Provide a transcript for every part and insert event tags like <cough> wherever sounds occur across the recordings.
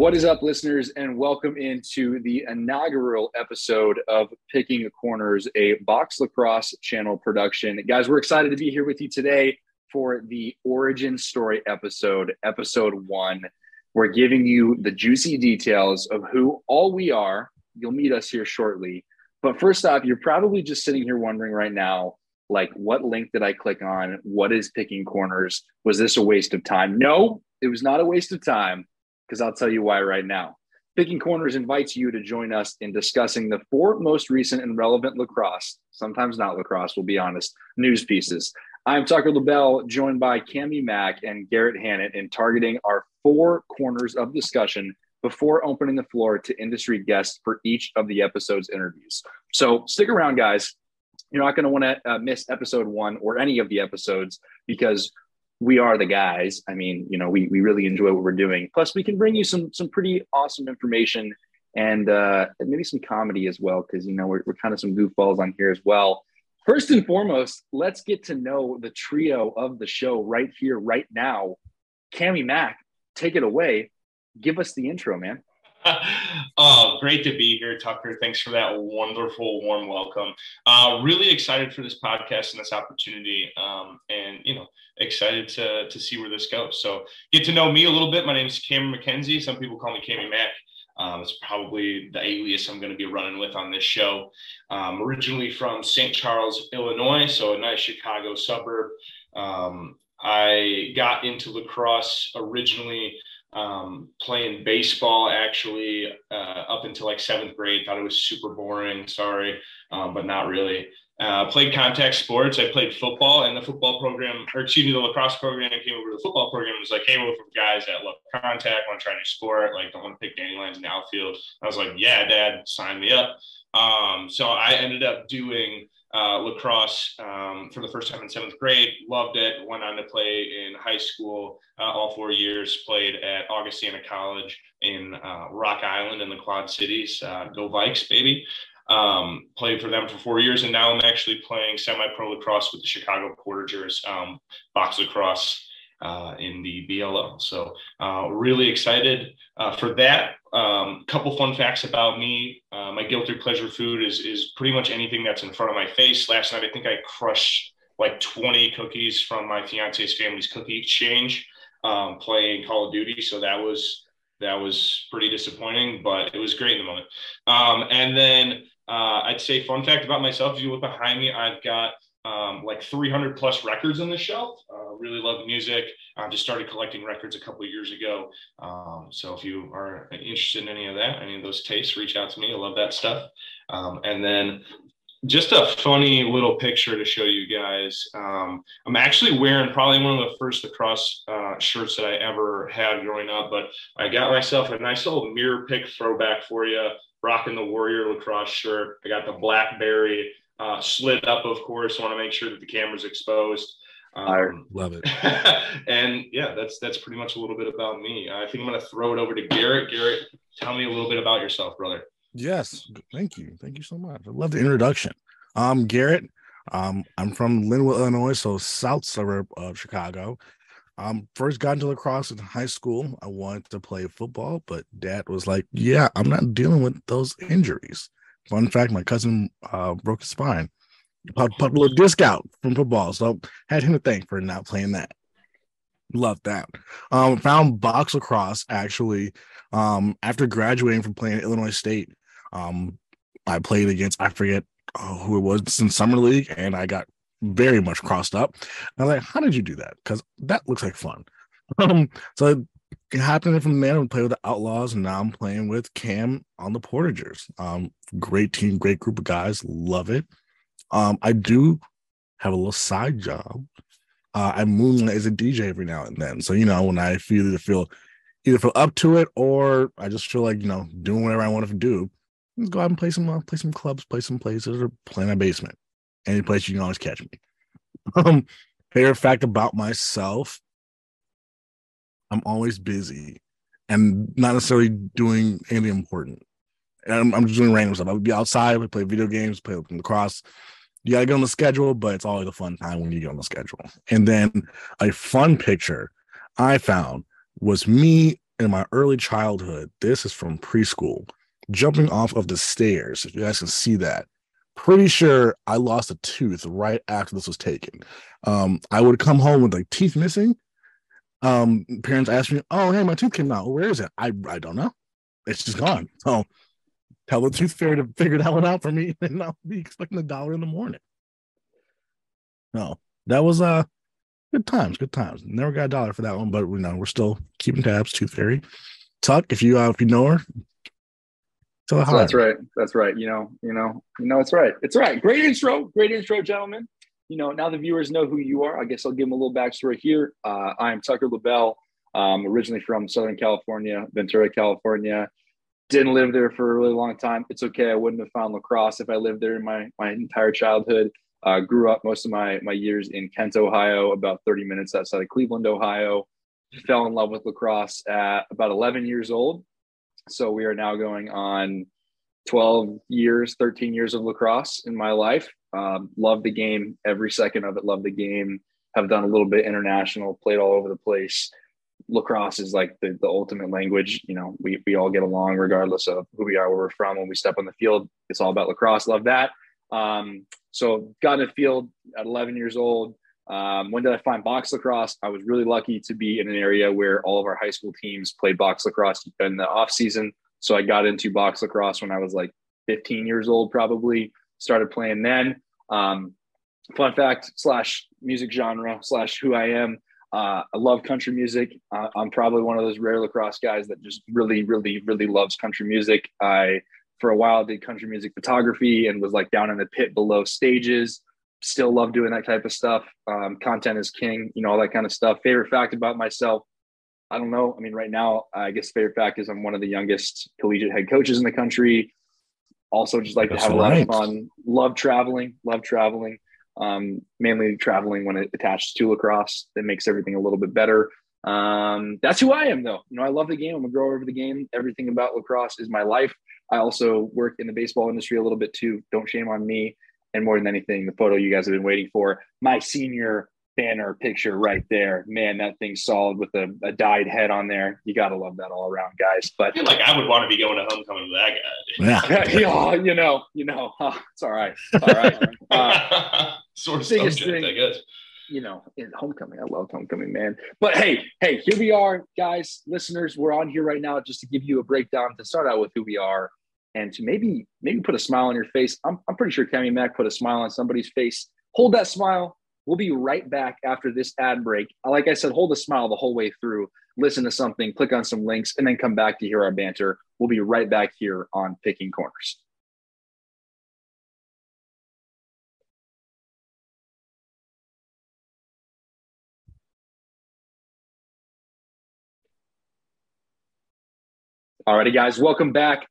What is up, listeners, and welcome into the inaugural episode of Picking Corners, a Box Lacrosse channel production. Guys, we're excited to be here with you today for the origin story episode, episode one. We're giving you the juicy details of who all we are. You'll meet us here shortly. But first off, you're probably just sitting here wondering right now, like, what link did I click on? What is Picking Corners? Was this a waste of time? No, it was not a waste of time because I'll tell you why right now. Picking Corners invites you to join us in discussing the four most recent and relevant lacrosse, sometimes not lacrosse, we'll be honest, news pieces. I'm Tucker LaBelle, joined by Cami Mack and Garrett Hannett in targeting our four corners of discussion before opening the floor to industry guests for each of the episode's interviews. So stick around, guys. You're not going to want to uh, miss episode one or any of the episodes because we are the guys. I mean, you know, we, we really enjoy what we're doing. Plus, we can bring you some some pretty awesome information and uh, maybe some comedy as well, because you know we're, we're kind of some goofballs on here as well. First and foremost, let's get to know the trio of the show right here, right now. Cami Mack, take it away. Give us the intro, man. <laughs> oh, great to be here, Tucker. Thanks for that wonderful, warm welcome. Uh, really excited for this podcast and this opportunity, um, and you know, excited to to see where this goes. So, get to know me a little bit. My name is Cameron McKenzie. Some people call me Cammy Mac. Um, it's probably the alias I'm going to be running with on this show. Um, originally from St. Charles, Illinois, so a nice Chicago suburb. Um, I got into lacrosse originally um, playing baseball actually uh, up until like seventh grade. Thought it was super boring. Sorry, um, but not really. Uh, played contact sports. I played football, and the football program, or excuse me, the lacrosse program came over to the football program. It was like, hey, we're from guys that love contact, want to try new sport, like don't want to pick dandelions in the outfield. I was like, yeah, dad, sign me up. Um, so I ended up doing uh, lacrosse um, for the first time in seventh grade. Loved it. Went on to play in high school uh, all four years. Played at Augustana College in uh, Rock Island in the Quad Cities. Uh, go Vikes, baby. Um, played for them for four years, and now I'm actually playing semi-pro lacrosse with the Chicago Portagers um, box lacrosse uh, in the BLO. So uh, really excited for that. Um, a couple fun facts about me: uh, my guilty pleasure food is is pretty much anything that's in front of my face. Last night, I think I crushed like 20 cookies from my fiance's family's cookie exchange um, playing Call of Duty. So that was that was pretty disappointing, but it was great in the moment. Um, and then uh, I'd say fun fact about myself: if you look behind me, I've got um, like 300 plus records on the shelf. Uh, really love music. I just started collecting records a couple years ago. Um, so if you are interested in any of that, any of those tastes, reach out to me. I love that stuff. Um, and then just a funny little picture to show you guys. Um, I'm actually wearing probably one of the first lacrosse uh, shirts that I ever had growing up, but I got myself a nice little mirror pick throwback for you. Rocking the Warrior lacrosse shirt. I got the Blackberry uh, slid up, of course. Want to make sure that the camera's exposed. Um, I love it. <laughs> and yeah, that's that's pretty much a little bit about me. I think I'm going to throw it over to Garrett. Garrett, tell me a little bit about yourself, brother. Yes, thank you, thank you so much. I love the introduction. Um, Garrett, um, I'm from Lynwood, Illinois, so south suburb of Chicago. Um, first got into lacrosse in high school. I wanted to play football, but dad was like, "Yeah, I'm not dealing with those injuries." Fun fact: my cousin uh, broke his spine. Put a little discount from football, so had him to thank for not playing that. Love that. Um, found box lacrosse actually. Um, after graduating from playing at Illinois State, um, I played against I forget uh, who it was in summer league, and I got very much crossed up. I was like, "How did you do that?" Because that looks like fun. <laughs> Um, so happening from there, I play with the Outlaws, and now I'm playing with Cam on the Portagers. Um, great team, great group of guys, love it. Um, I do have a little side job. Uh, I moonlight as a DJ every now and then. So you know, when I feel either feel either feel up to it or I just feel like you know doing whatever I want to do, let's go out and play some uh, play some clubs, play some places, or play in my basement. Any place you can always catch me. <laughs> Um, favorite fact about myself I'm always busy and not necessarily doing anything important. I'm, I'm, just doing random stuff. I would be outside, we play video games, play lacrosse. You gotta get on the schedule, but it's always a fun time when you get on the schedule. And then a fun picture I found was me in my early childhood. This is from preschool, jumping off of the stairs. If you guys can see that, pretty sure I lost a tooth right after this was taken. Um, I would come home with like teeth missing. Um, parents ask me, "Oh, hey, my tooth came out. Where is it?" I I don't know. It's just gone. So tell the tooth fairy to figure that one out for me, <laughs> and I'll be expecting a dollar in the morning. No, that was uh good times, good times. Never got a dollar for that one, but we know we're still keeping tabs. Tooth fairy, Tuck, if you uh, if you know her, that's right. That's right. You know, you know, you know, it's right. It's right. Great intro. Great intro, gentlemen. You know, now the viewers know who you are. I guess I'll give them a little backstory here. Uh, I am Tucker LaBelle. Um, originally from Southern California, Ventura, California. Didn't live there for a really long time. It's okay. I wouldn't have found lacrosse if I lived there in my my entire childhood. Uh, grew up most of my my years in Kent, Ohio, about 30 minutes outside of Cleveland, Ohio. Fell in love with lacrosse at about 11 years old. So we are now going on 12 years, 13 years of lacrosse in my life. Um, love the game, every second of it. Love the game. Have done a little bit international, played all over the place. Lacrosse is like the, the ultimate language. You know, we, we all get along regardless of who we are, where we're from. When we step on the field, it's all about lacrosse. Love that. Um, so got in the field at 11 years old. Um, when did I find box lacrosse? I was really lucky to be in an area where all of our high school teams played box lacrosse in the off season. So I got into box lacrosse when I was like 15 years old, probably started playing then. Um, fun fact slash music genre slash who I am. Uh, I love country music. Uh, I'm probably one of those rare lacrosse guys that just really, really, really loves country music. I, for a while, did country music photography and was like down in the pit below stages still love doing that type of stuff. Um, content is king, you know, all that kind of stuff. Favorite fact about myself, I don't know. I mean, right now, I guess favorite fact is I'm one of the youngest collegiate head coaches in the country. Also, just like That's to have a lot of fun. Love traveling. Love traveling. Um, mainly traveling when it attaches to lacrosse. That makes everything a little bit better. Um, that's who I am, though. You know, I love the game. I'm a grower of the game. Everything about lacrosse is my life. I also work in the baseball industry a little bit too. Don't shame on me and more than anything, the photo you guys have been waiting for, my senior banner picture right there. Man, that thing's solid with a, a dyed head on there. You gotta love that all around, guys. But I feel like I would want to be going to homecoming with that guy. Yeah, <laughs> yeah you know, you know, <laughs> it's all right, it's all right. <laughs> Uh, sort of subject, thing, I guess. You know, in homecoming, I love homecoming, man. But hey, hey, here we are, guys, listeners. We're on here right now just to give you a breakdown to start out with who we are and to maybe maybe put a smile on your face. I'm, I'm pretty sure Cammy Mack put a smile on somebody's face. Hold that smile. We'll be right back after this ad break. Like I said, hold a smile the whole way through. Listen to something, click on some links, and then come back to hear our banter. We'll be right back here on Picking Corners. Alrighty, guys, welcome back.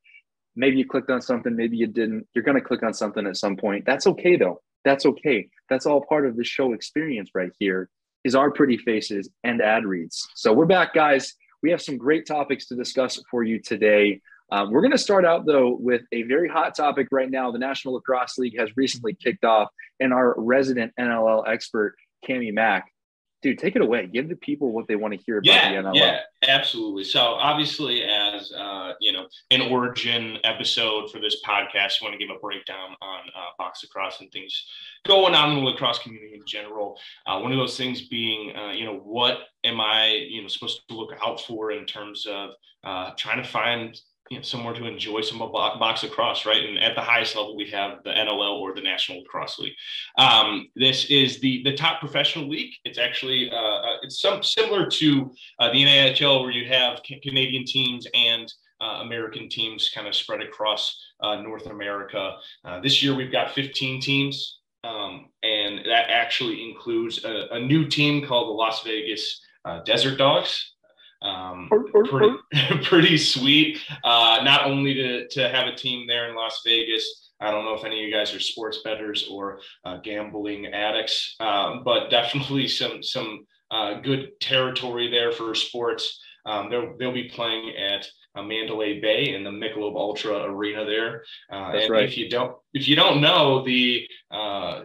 Maybe you clicked on something, maybe you didn't. You're going to click on something at some point. That's okay, though. That's okay. That's all part of the show experience right here is our pretty faces and ad reads. So we're back, guys. We have some great topics to discuss for you today. Um, we're going to start out, though, with a very hot topic right now. The National Lacrosse League has recently kicked off, and our resident NLL expert, Cami Mack, dude, take it away. Give the people what they want to hear about yeah, the NLL. Yeah, absolutely. So obviously, as uh, you know, an origin episode for this podcast, I want to give a breakdown on uh, box lacrosse and things going on in the lacrosse community in general. Uh, one of those things being, uh, you know, what am I, you know, supposed to look out for in terms of uh, trying to find you know, somewhere to enjoy some box across, right? And at the highest level, we have the NLL or the National Lacrosse League. Um, this is the the top professional league. It's actually uh, uh it's some similar to uh, the NHL, where you have Canadian teams and uh, American teams kind of spread across uh, North America. Uh, this year, we've got 15 teams, um, and that actually includes a, a, new team called the Las Vegas Desert Dogs. Um, pretty, <laughs> pretty sweet. Uh, not only to, to have a team there in Las Vegas. I don't know if any of you guys are sports bettors or uh, gambling addicts, um, but definitely some some uh, good territory there for sports. Um, they'll, they'll be playing at uh, Mandalay Bay in the Michelob Ultra Arena there. Uh, That's and right. If you don't, if you don't know, the uh,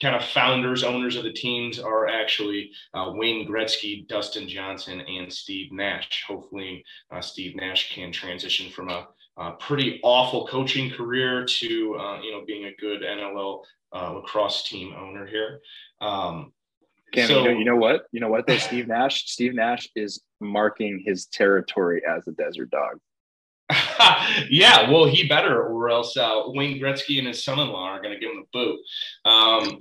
kind of founders, owners of the teams are actually uh, Wayne Gretzky, Dustin Johnson, and Steve Nash. Hopefully, uh, Steve Nash can transition from a uh, pretty awful coaching career to uh, you know being a good NLL uh, lacrosse team owner here. Um, Cam, so, you, know, you know what? You know what? Though Steve Nash, Steve Nash is marking his territory as a desert dog. <laughs> yeah, well, he better, or else uh, Wayne Gretzky and his son-in-law are going to give him a boot. Um,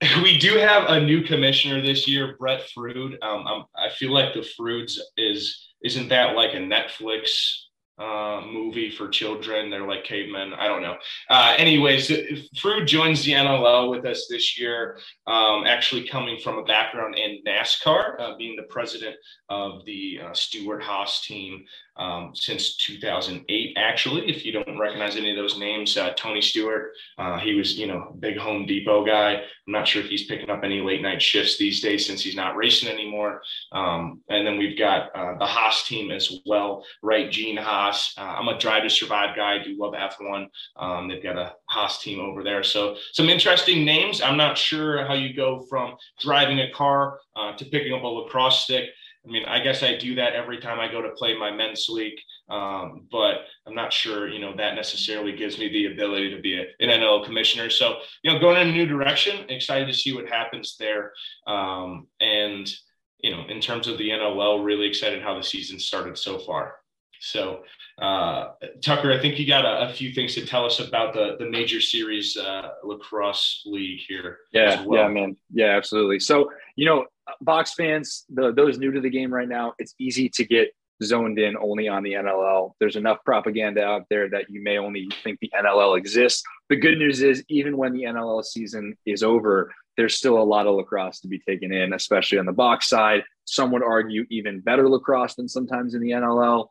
<laughs> we do have a new commissioner this year, Brett Frood. Um, i feel like the Froods is isn't that like a Netflix uh, movie for children. They're like cavemen. I don't know. Uh, anyways, Frood joins the NLL with us this year, um, actually coming from a background in NASCAR, uh, being the president of the uh, Stewart Haas team um, since 2008. Actually, if you don't recognize any of those names, uh, Tony Stewart, uh, he was you know big Home Depot guy. I'm not sure if he's picking up any late night shifts these days since he's not racing anymore. Um, and then we've got uh, the Haas team as well, right? Gene Haas. Uh, I'm a Drive to Survive guy. I do love F1. Um, they've got a Haas team over there. So some interesting names. I'm not sure how you go from driving a car uh, to picking up a lacrosse stick. I mean, I guess I do that every time I go to play my men's league, um, but I'm not sure, you know, that necessarily gives me the ability to be a, an NLL commissioner. So, you know, going in a new direction, excited to see what happens there. Um, and, you know, in terms of the NLL, really excited how the season started so far. So, uh, Tucker, I think you got a, a, few things to tell us about the the major series uh, lacrosse league here. Yeah, well. yeah, man, yeah, absolutely. So, you know, Box fans, the, those new to the game right now, it's easy to get zoned in only on the NLL. There's enough propaganda out there that you may only think the NLL exists. The good news is, even when the NLL season is over, there's still a lot of lacrosse to be taken in, especially on the box side. Some would argue even better lacrosse than sometimes in the NLL.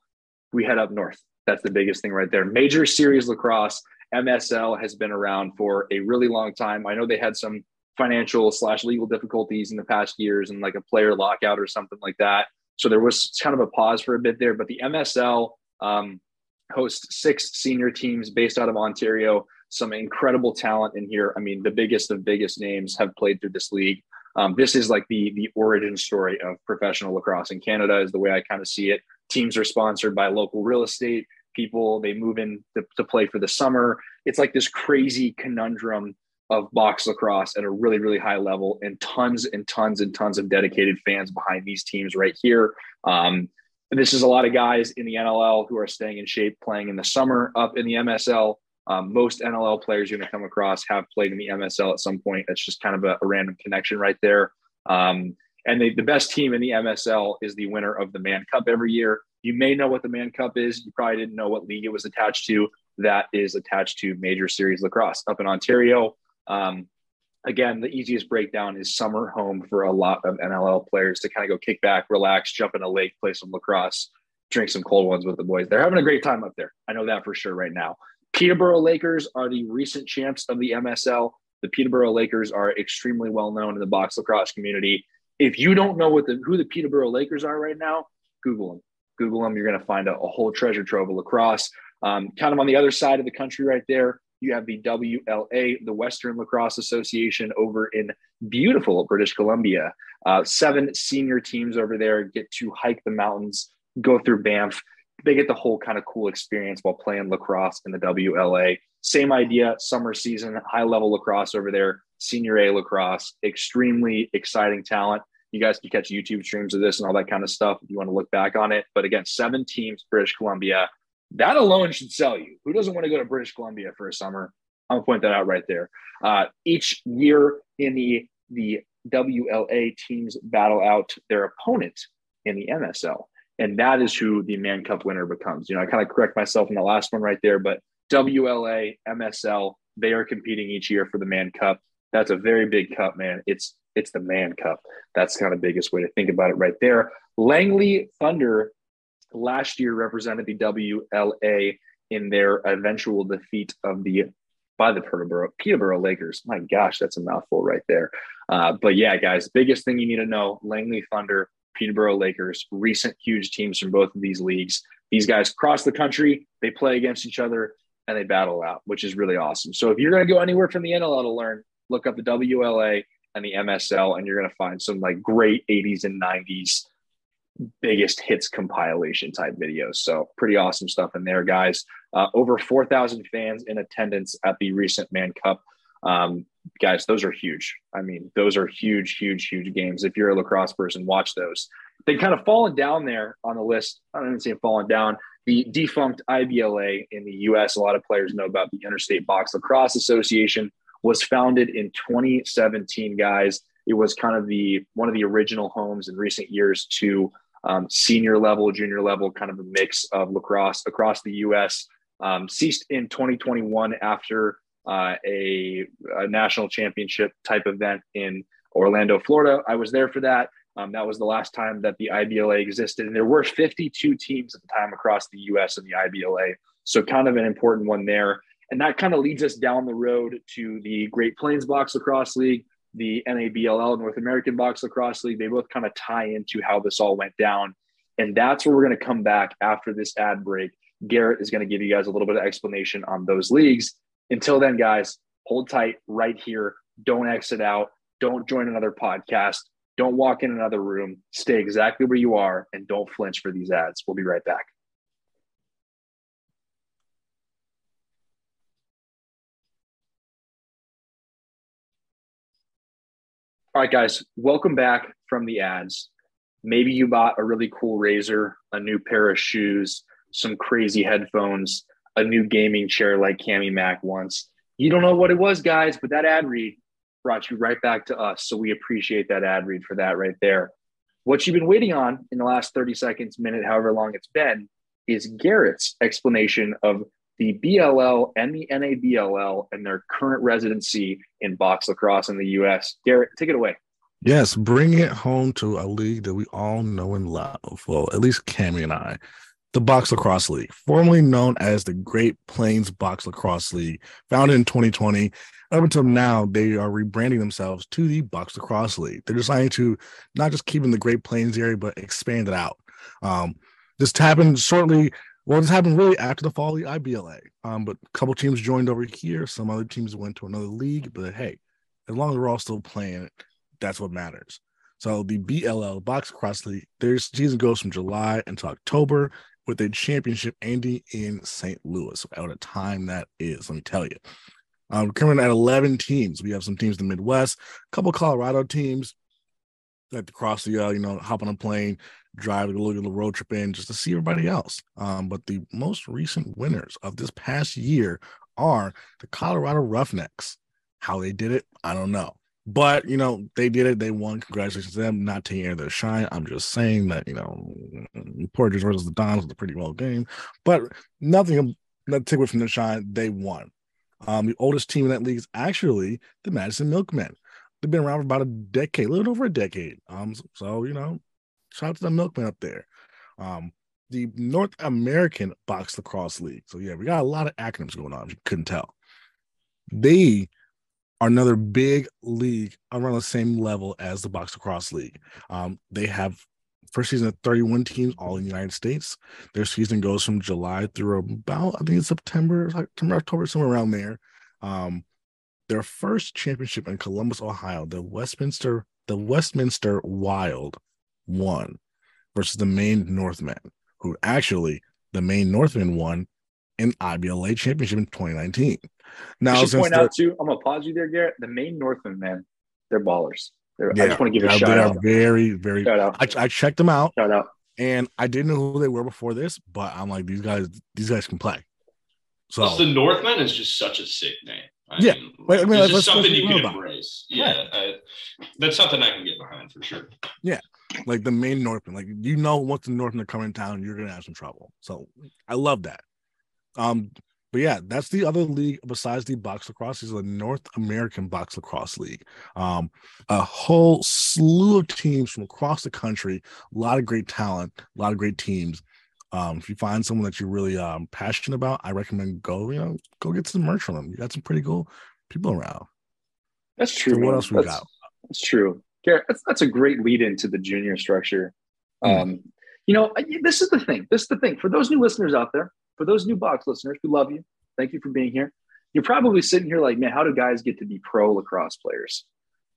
We head up north. That's the biggest thing right there. Major series lacrosse, MSL has been around for a really long time. I know they had some financial slash legal difficulties in the past years and like a player lockout or something like that. So there was kind of a pause for a bit there, but the MSL um, hosts six senior teams based out of Ontario. Some incredible talent in here. I mean, the biggest of biggest names have played through this league. Um, this is like the the origin story of professional lacrosse in Canada, is the way I kind of see it. Teams are sponsored by local real estate people. They move in to, to play for the summer. It's like this crazy conundrum of box lacrosse at a really, really high level, and tons and tons and tons of dedicated fans behind these teams right here. Um, this is a lot of guys in the NLL who are staying in shape, playing in the summer up in the MSL. Um, most NLL players you're going to come across have played in the MSL at some point. That's just kind of a, a random connection right there. Um, and they, the best team in the MSL is the winner of the Mann Cup every year. You may know what the Mann Cup is. You probably didn't know what league it was attached to. That is attached to Major Series Lacrosse up in Ontario. Um, again, the easiest breakdown is summer home for a lot of NLL players to kind of go kick back, relax, jump in a lake, play some lacrosse, drink some cold ones with the boys. They're having a great time up there. I know that for sure right now. Peterborough Lakers are the recent champs of the MSL. The Peterborough Lakers are extremely well known in the box lacrosse community. If you don't know what the who the Peterborough Lakers are right now, Google them. Google them. You're going to find a, a, whole treasure trove of lacrosse. Um, kind of on the other side of the country, right there. You have the WLA, the Western Lacrosse Association, over in beautiful British Columbia. Uh, seven senior teams over there get to hike the mountains, go through Banff. They get the whole kind of cool experience while playing lacrosse in the WLA. Same idea, summer season, high level lacrosse over there, senior A lacrosse, extremely exciting talent. You guys can catch YouTube streams of this and all that kind of stuff if you want to look back on it. But again, seven teams, British Columbia, that alone should sell you. Who doesn't want to go to British Columbia for a summer? I'm gonna point that out right there. Uh, each year in the the WLA teams battle out their opponent in the MSL, and that is who the Mann Cup winner becomes. You know, I kind of correct myself in the last one right there, but WLA, MSL, they are competing each year for the Mann Cup. That's a very big cup, man. It's it's the Mann Cup. That's kind of the biggest way to think about it right there. Langley Thunder last year represented the WLA in their eventual defeat of the by the Peterborough, Peterborough Lakers. My gosh, that's a mouthful right there. Uh, but yeah, guys, biggest thing you need to know: Langley Thunder, Peterborough Lakers, recent huge teams from both of these leagues. these guys cross the country, they play against each other, and they battle out, which is really awesome. So if you're going to go anywhere from the NLL to learn, look up the WLA and the MSL, and you're going to find some like great 80s and 90s biggest hits compilation type videos. So pretty awesome stuff in there, guys. Uh, over 4,000 fans in attendance at the recent Mann Cup. Um, guys, those are huge. I mean, those are huge, huge, huge games. If you're a lacrosse person, watch those. They kind of fallen down there on the list. I don't even say fallen down. The defunct IBLA in the US, a lot of players know about the Interstate Box Lacrosse Association, was founded in 2017, guys. It was kind of the one of the original homes in recent years to um, senior level, junior level, kind of a mix of lacrosse across the U.S. Um, ceased in 2021 after uh, a, a, national championship type event in Orlando, Florida. I was there for that. Um, that was the last time that the IBLA existed, and there were 52 teams at the time across the U.S. in the IBLA. So, kind of an important one there. And that kind of leads us down the road to the Great Plains Box Lacrosse League, the NABLL, North American Box Lacrosse League. They both kind of tie into how this all went down. And that's where we're going to come back after this ad break. Garrett is going to give you guys a little bit of explanation on those leagues. Until then, guys, hold tight right here. Don't exit out. Don't join another podcast. Don't walk in another room. Stay exactly where you are and don't flinch for these ads. We'll be right back. All right, guys, welcome back from the ads. Maybe you bought a really cool razor, a new pair of shoes, some crazy headphones, a new gaming chair like Cami Mac once. You don't know what it was, guys, but that ad read brought you right back to us. So we appreciate that ad read for that right there. What you've been waiting on in the last 30 seconds, minute, however long it's been, is Garrett's explanation of the BLL and the NABLL and their current residency in box lacrosse in the US. Garrett, take it away. Yes, bring it home to a league that we all know and love. Well, at least Cami and I. The Box Lacrosse League, formerly known as the Great Plains Box Lacrosse League, founded in 2020. Up until now, they are rebranding themselves to the Box Lacrosse League. They're deciding to not just keep in the Great Plains area, but expand it out. Um, this happened shortly well, this happened really after the fall of the IBLA. Um, but a couple teams joined over here. Some other teams went to another league. But hey, as long as we're all still playing, that's what matters. So the BLL Box Lacrosse League, their season goes from July until October with a championship ending in St. Louis. What a time that is, let me tell you. we're coming at 11 teams. We have some teams in the Midwest, a couple Colorado teams that cross the, uh, you know, hop on a plane, drive a little road trip in just to see everybody else. Um, but the most recent winners of this past year are the Colorado Roughnecks. How they did it, I don't know. But you know, they did it. They won. Congratulations to them. Not taking air their shine. I'm just saying that you know, Porters versus the Dons was a pretty well game, but nothing. Not take away from the shine. They won. Um, the oldest team in that league is actually the Madison Milkmen. They've been around for about a decade, a little over a decade. Um, so you know, Shout out to the milkman up there. Um, the North American Box Lacrosse League. So yeah, we got a lot of acronyms going on. You couldn't tell. They another big league around the same level as the Box Lacrosse League. Um, they have first season of 31 teams all in the United States. Their season goes from July through about I think it's September, September, October, somewhere around there. Um, their first championship in Columbus, Ohio, the Westminster, the Westminster Wild won versus the Maine Northmen, who actually the Maine Northmen won in IBLA championship in 2019. Now, I should point out too, I'm gonna pause you there, Garrett. The Maine Northmen, man, they're ballers. They're, yeah, I just want to give a shout they out. very, very. Shout out. I, I checked them out. Shout out. And I didn't know who they were before this, but I'm like, these guys, these guys can play. So Plus the Northmen is just such a sick name. I yeah, mean, I mean, it's just something you can embrace. Yeah, right. I, that's something I can get behind for sure. Yeah, like the Maine Northman. Like you know, once the Northman are coming in town, you're gonna have some trouble. So I love that. Um, but yeah, that's the other league besides the box lacrosse is the North American Box Lacrosse League. Um, a whole slew of teams from across the country, a lot of great talent, a lot of great teams. Um, if you find someone that you're really um passionate about, I recommend go, you know, go get some merch from them. You got some pretty cool people around. That's true. So what else we that's, got? That's true. Garrett, that's, that's a great lead into the junior structure. Mm. Um, You know, this is the thing. This is the thing. For those new listeners out there, for those new box listeners, we love you. Thank you for being here. You're probably sitting here like, man, how do guys get to be pro lacrosse players?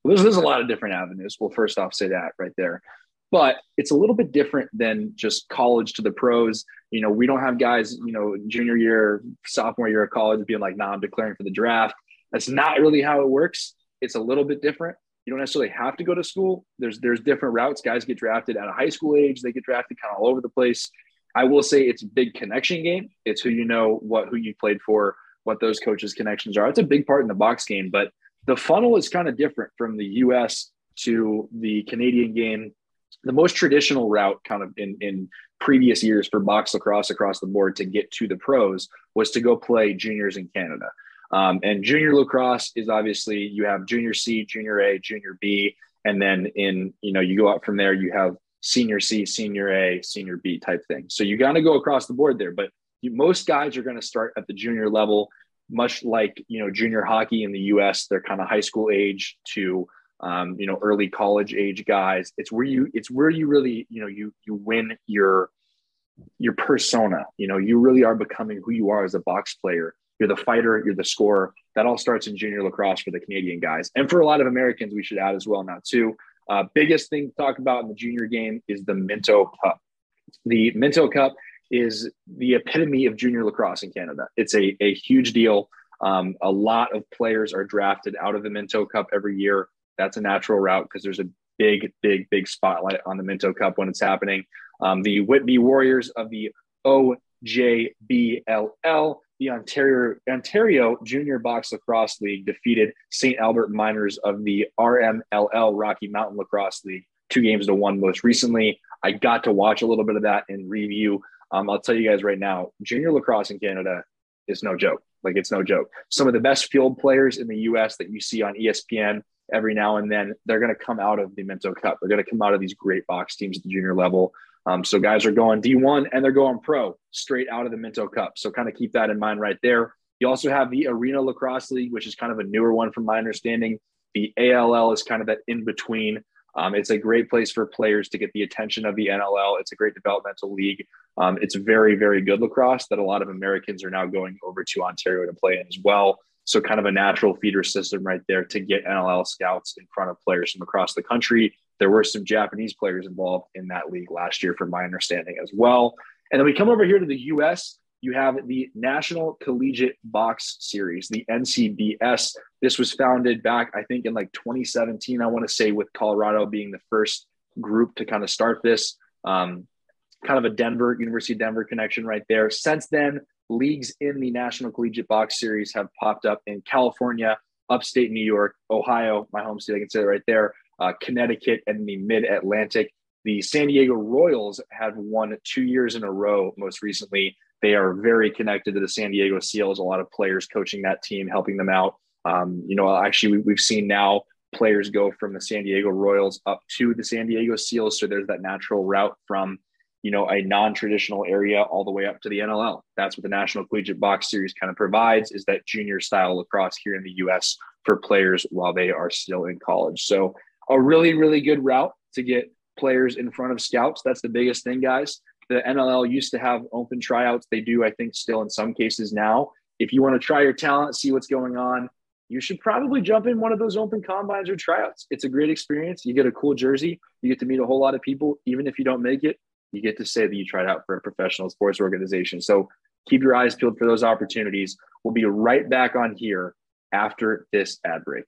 Well, there's, there's a lot of different avenues. Well, first off, say that right there. But it's a little bit different than just college to the pros. You know, we don't have guys, you know, junior year, sophomore year of college being like, nah, I'm declaring for the draft. That's not really how it works. It's a little bit different. You don't necessarily have to go to school. There's there's different routes. Guys get drafted at a high school age. They get drafted kind of all over the place. I will say it's a big connection game. It's who you know, what who you played for, what those coaches' connections are. It's a big part in the box game, but the funnel is kind of different from the US to the Canadian game. The most traditional route, kind of in, in previous years for box lacrosse across the board to get to the pros, was to go play juniors in Canada. Um, and junior lacrosse is obviously you have junior C, junior A, junior B, and then in you know you go up from there. You have senior C, senior A, senior B type thing. So you got to go across the board there. But you, most guys are going to start at the junior level, much like you know junior hockey in the U.S. They're kind of high school age to um, you know early college age guys. It's where you it's where you really you know you you win your your persona. You know you really are becoming who you are as a box player. You're the fighter. You're the scorer. That all starts in junior lacrosse for the Canadian guys, and for a lot of Americans, we should add as well now too. Uh, biggest thing to talk about in the junior game is the Minto Cup. The Minto Cup is the epitome of junior lacrosse in Canada. It's a, a huge deal. Um, a lot of players are drafted out of the Minto Cup every year. That's a natural route because there's a big, big, big spotlight on the Minto Cup when it's happening. Um, the Whitby Warriors of the OJBLL the Ontario Ontario Junior Box Lacrosse League defeated St. Albert Miners of the RMLL Rocky Mountain Lacrosse League two games to one most recently. I got to watch a little bit of that and review. Um, I'll tell you guys right now, junior lacrosse in Canada is no joke. Like it's no joke. Some of the best field players in the U.S. that you see on ESPN every now and then, they're going to come out of the Minto Cup. They're going to come out of these great box teams at the junior level. Um, so guys are going D1 and they're going pro straight out of the Minto Cup. So kind of keep that in mind right there. You also have the Arena Lacrosse League, which is kind of a newer one from my understanding. The ALL is kind of that in between. Um, it's a great place for players to get the attention of the NLL. It's a great developmental league. Um, it's very, very good lacrosse that a lot of Americans are now going over to Ontario to play in as well. So, kind of a natural feeder system right there to get NLL scouts in front of players from across the country there were some Japanese players involved in that league last year, from my understanding as well. And then we come over here to the US. You have the National Collegiate Box Series, the NCBS. This was founded back, I think, in like 2017. I want to say with Colorado being the first group to kind of start this. Um, kind of a Denver, University of Denver connection right there. Since then, leagues in the National Collegiate Box Series have popped up in California, upstate New York, Ohio, my home state, I can say right there, uh, Connecticut, and the Mid Atlantic. The San Diego Royals have won two years in a row. Most recently, they are very connected to the San Diego Seals. A lot of players coaching that team, helping them out. Um, you know, actually, we, we've seen now players go from the San Diego Royals up to the San Diego Seals. So there's that natural route from, you know, a non-traditional area all the way up to the NLL. That's what the National Collegiate Box Series kind of provides is that junior style lacrosse here in the US for players while they are still in college. So a really, really good route to get players in front of scouts. That's the biggest thing, guys. The NLL used to have open tryouts. They do, I think, still in some cases now. If you want to try your talent, see what's going on, you should probably jump in one of those open combines or tryouts. It's a great experience. You get a cool jersey. You get to meet a whole lot of people. Even if you don't make it, you get to say that you tried out for a professional sports organization. So keep your eyes peeled for those opportunities. We'll be right back on here after this ad break.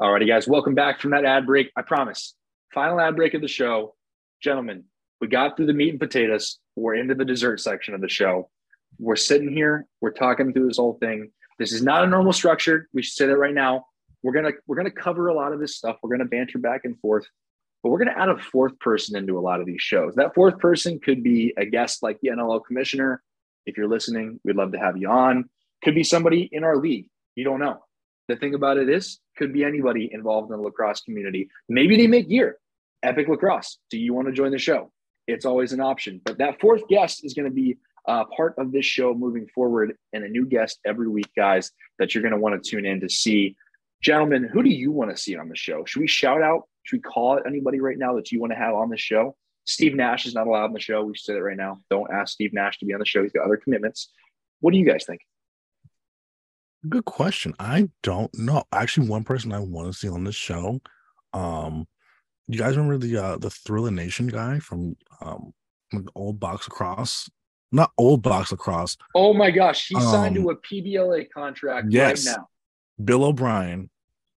Alrighty, guys, welcome back from that ad break. I promise, final ad break of the show. Gentlemen, we got through the meat and potatoes. We're into the dessert section of the show. We're sitting here, we're talking through this whole thing. This is not a normal structure. We should say that right now. We're gonna we're gonna cover a lot of this stuff. We're gonna banter back and forth, but we're gonna add a fourth person into a lot of these shows. That fourth person could be a guest like the NLL commissioner. If you're listening, we'd love to have you on. Could be somebody in our league. You don't know. The thing about it is, could be anybody involved in the lacrosse community. Maybe they make gear. Epic Lacrosse. Do you want to join the show? It's always an option. But that fourth guest is going to be uh, part of this show moving forward and a new guest every week, guys, that you're going to want to tune in to see. Gentlemen, who do you want to see on the show? Should we shout out? Should we call it anybody right now that you want to have on the show? Steve Nash is not allowed on the show. We say that right now. Don't ask Steve Nash to be on the show. He's got other commitments. What do you guys think? Good question. I don't know. Actually, one person I want to see on this show. Um, you guys remember the uh the Thriller Nation guy from um old box across? Not old box across. Oh my gosh, he um, signed to um, a PBLA contract yes. right now. Bill O'Brien.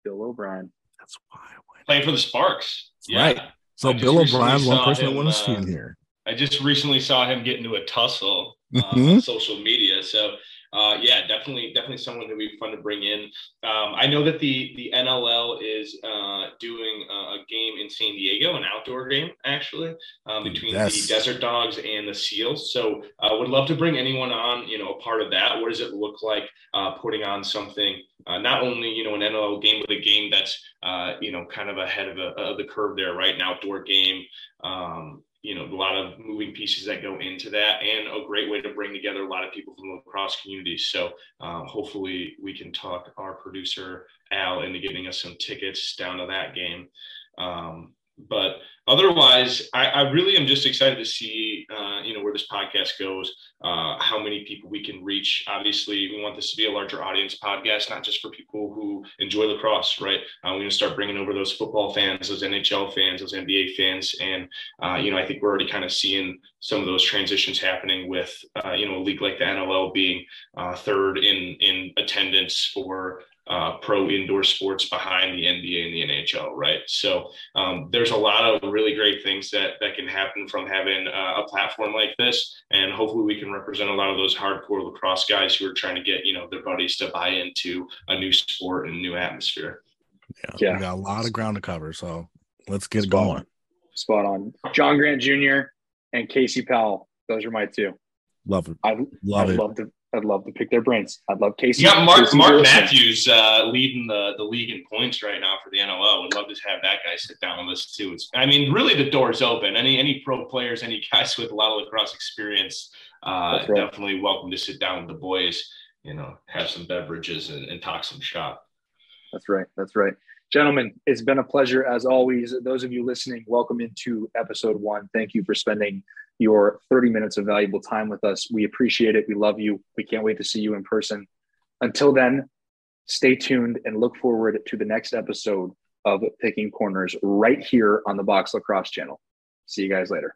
Bill O'Brien. That's why I went. Playing for the Sparks. Yeah. Right. So Bill O'Brien's one person him, I want to see uh, here. I just recently saw him get into a tussle mm-hmm. on social media. So uh, yeah, definitely, definitely someone that would be fun to bring in. Um, I know that the the NLL is uh, doing a game in San Diego, an outdoor game actually um, between yes. the Desert Dogs and the Seals. So, uh, would love to bring anyone on. You know, a part of that. What does it look like uh, putting on something? Uh, not only you know an NLL game, but a game that's uh, you know kind of ahead of, a, of the curve there, right? An outdoor game. Um, you know, a lot of moving pieces that go into that and a great way to bring together a lot of people from the lacrosse community. So um, hopefully we can talk our producer Al into getting us some tickets down to that game. Um, but otherwise, I, I, really am just excited to see, uh, you know, where this podcast goes, uh, how many people we can reach. Obviously, we want this to be a larger audience podcast, not just for people who enjoy lacrosse, right? Uh, we're going to start bringing over those football fans, those NHL fans, those NBA fans, and uh, you know, I think we're already kind of seeing some of those transitions happening with, uh, you know, a league like the NLL being uh, third in in attendance for uh, pro indoor sports behind the NBA and the NHL, right? So um, there's a lot of really great things that that can happen from having uh, a platform like this, and hopefully we can represent a lot of those hardcore lacrosse guys who are trying to get you know their buddies to buy into a new sport and new atmosphere. Yeah, yeah. we got a lot of ground to cover, so let's get Spot going. On. Spot on. John Grant Jr. and Casey Powell. Those are my two. Love it. I love I'd it. Love to I'd love to pick their brains. I'd love Casey. Got Mark Casey Mark Matthews uh, leading the, the league in points right now for the NLL. Would love to have that guy sit down with us too. It's, I mean, really, the door's open. Any any pro players, any <laughs> guys with a lot of lacrosse experience, uh, right. definitely welcome to sit down with the boys. You know, have some beverages and, and talk some shop. That's right. That's right. Gentlemen, it's been a pleasure as always. Those of you listening, welcome into episode one. Thank you for spending your 30 minutes of valuable time with us. We appreciate it. We love you. We can't wait to see you in person. Until then, stay tuned and look forward to the next episode of Picking Corners right here on the Box Lacrosse channel. See you guys later.